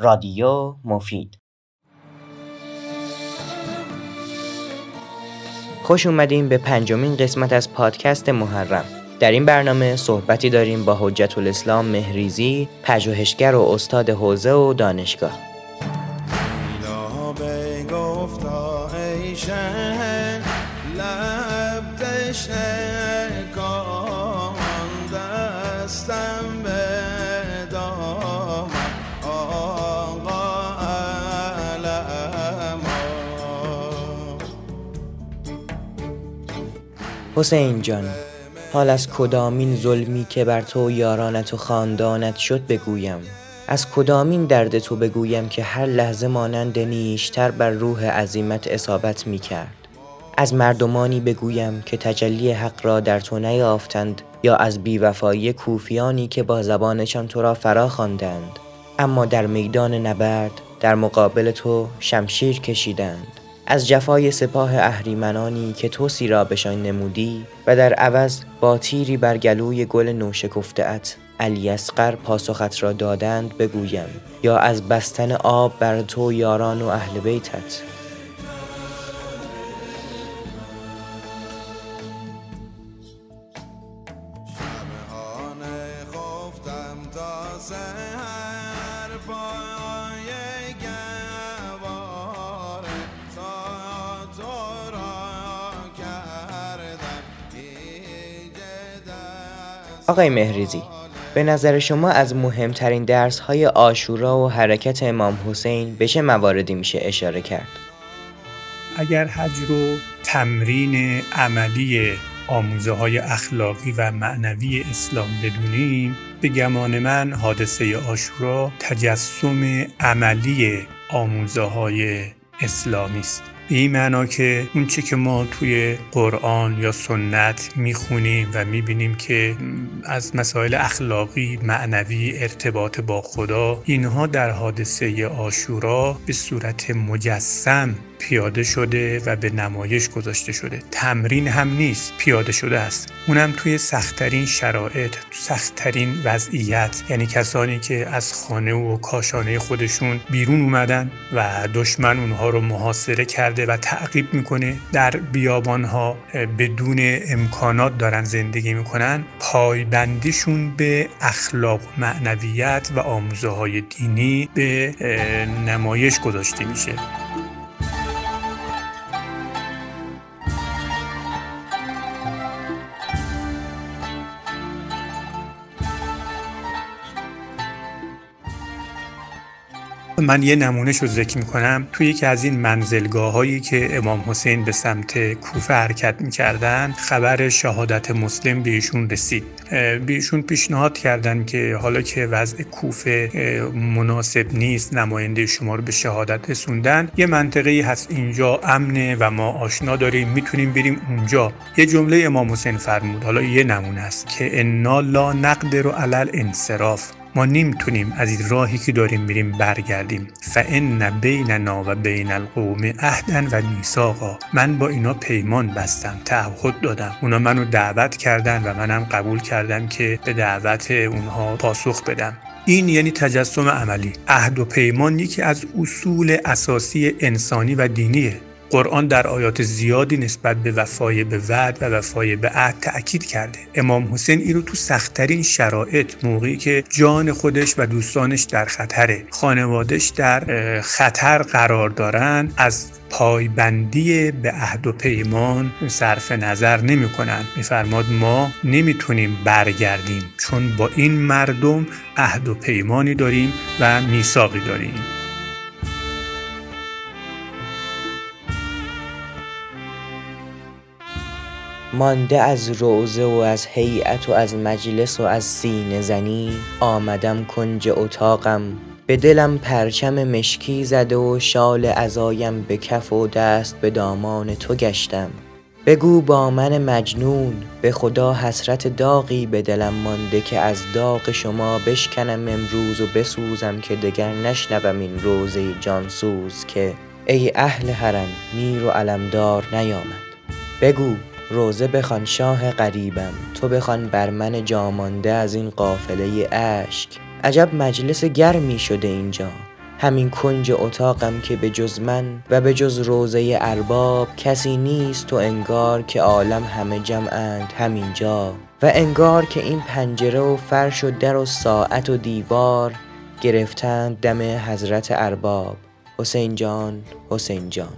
رادیو مفید. خوش اومدیم به پنجمین قسمت از پادکست محرم. در این برنامه صحبتی داریم با حجت الاسلام مهریزی پژوهشگر و استاد حوزه و دانشگاه. حسین جان حال از کدامین ظلمی که بر تو یارانت و خاندانت شد بگویم؟ از کدامین درد تو بگویم که هر لحظه مانند نیشتر بر روح عظیمت اصابت می کرد؟ از مردمانی بگویم که تجلی حق را در تو نیافتند یا از بیوفایی کوفیانی که با زبانشان تو را فرا خواندند اما در میدان نبرد در مقابل تو شمشیر کشیدند. از جفای سپاه اهریمنانی که تو سیرابشان نمودی و در عوض با تیری بر گلوی گل نوشکفته ات علی اسقر پاسخت را دادند بگویم یا از بستن آب بر تو یاران و اهل بیتت. آقای مهریزی به نظر شما از مهمترین درس های آشورا و حرکت امام حسین به چه مواردی میشه اشاره کرد؟ اگر حج رو تمرین عملی آموزه های اخلاقی و معنوی اسلام بدونیم به گمان من حادثه آشورا تجسم عملی آموزه های اسلامی است به این معنا که اون چه که ما توی قرآن یا سنت می‌خونیم و می‌بینیم که از مسائل اخلاقی معنوی ارتباط با خدا اینها در حادثه آشورا به صورت مجسم پیاده شده و به نمایش گذاشته شده. تمرین هم نیست پیاده شده است. اونم توی سختترین شرایط سختترین وضعیت. یعنی کسانی که از خانه و کاشانه خودشون بیرون اومدن و دشمن اونها رو محاصره کرده و تعقیب می‌کنه در بیابان ها بدون امکانات دارن زندگی می‌کنن پایبندیشون به اخلاق معنویت و آموزه های دینی به نمایش گذاشته میشه. من یه نمونه رو ذکر می‌کنم. توی یکی از این منزلگاه هایی که امام حسین به سمت کوفه حرکت می‌کردن خبر شهادت مسلم به رسید. به ایشون پیشنهاد کردن که حالا که وضع کوفه مناسب نیست نماینده شما رو به شهادت رسوندن یه منطقه هست اینجا امنه و ما آشنا داریم می‌تونیم بریم اونجا. یه جمله امام حسین فرمود حالا یه نمونه است که انا لا نقدر علل انصراف ما نمی‌تونیم از این راهی که داریم میریم برگردیم. فان بیننا و بین القوم عهدا و میثاقا من با اینا پیمان بستم تعهد دادم. اونا منو دعوت کردن و منم قبول کردم که به دعوت اونها پاسخ بدم. این یعنی تجسم عملی. عهد و پیمان یکی از اصول اساسی انسانی و دینیه. قرآن در آیات زیادی نسبت به وفای به وعد و وفای به عهد تأکید کرده. امام حسین این رو تو سختترین شرایط موقعی که جان خودش و دوستانش در خطره خانوادش در خطر قرار دارن از پایبندی به عهد و پیمان صرف نظر نمی کنند میفرماد ما نمی‌تونیم برگردیم چون با این مردم عهد و پیمانی داریم و میثاقی داریم. مانده از روزه و از هیئت و از مجلس و از سینه زنی. آمدم کنج اتاقم به دلم پرچم مشکی زده و شال عزایم به کف و دست به دامان تو گشتم. بگو با من مجنون به خدا حسرت داغی به دلم مانده که از داغ شما بشکنم امروز و بسوزم که دگر نشنوم این روزه جانسوز که ای اهل حرم میر و علمدار نیامد. بگو روزه بخوان شاه غریبم تو بخوان بر من جامانده از این قافله اشک. عجب مجلس گرمی شده اینجا همین کنج اتاقم که به جز من و به جز روزه ارباب کسی نیست تو انگار که عالم همه جمعند همینجا. و انگار که این پنجره و فرش و در و ساعت و دیوار گرفتند دم حضرت ارباب. حسین جان حسین جان.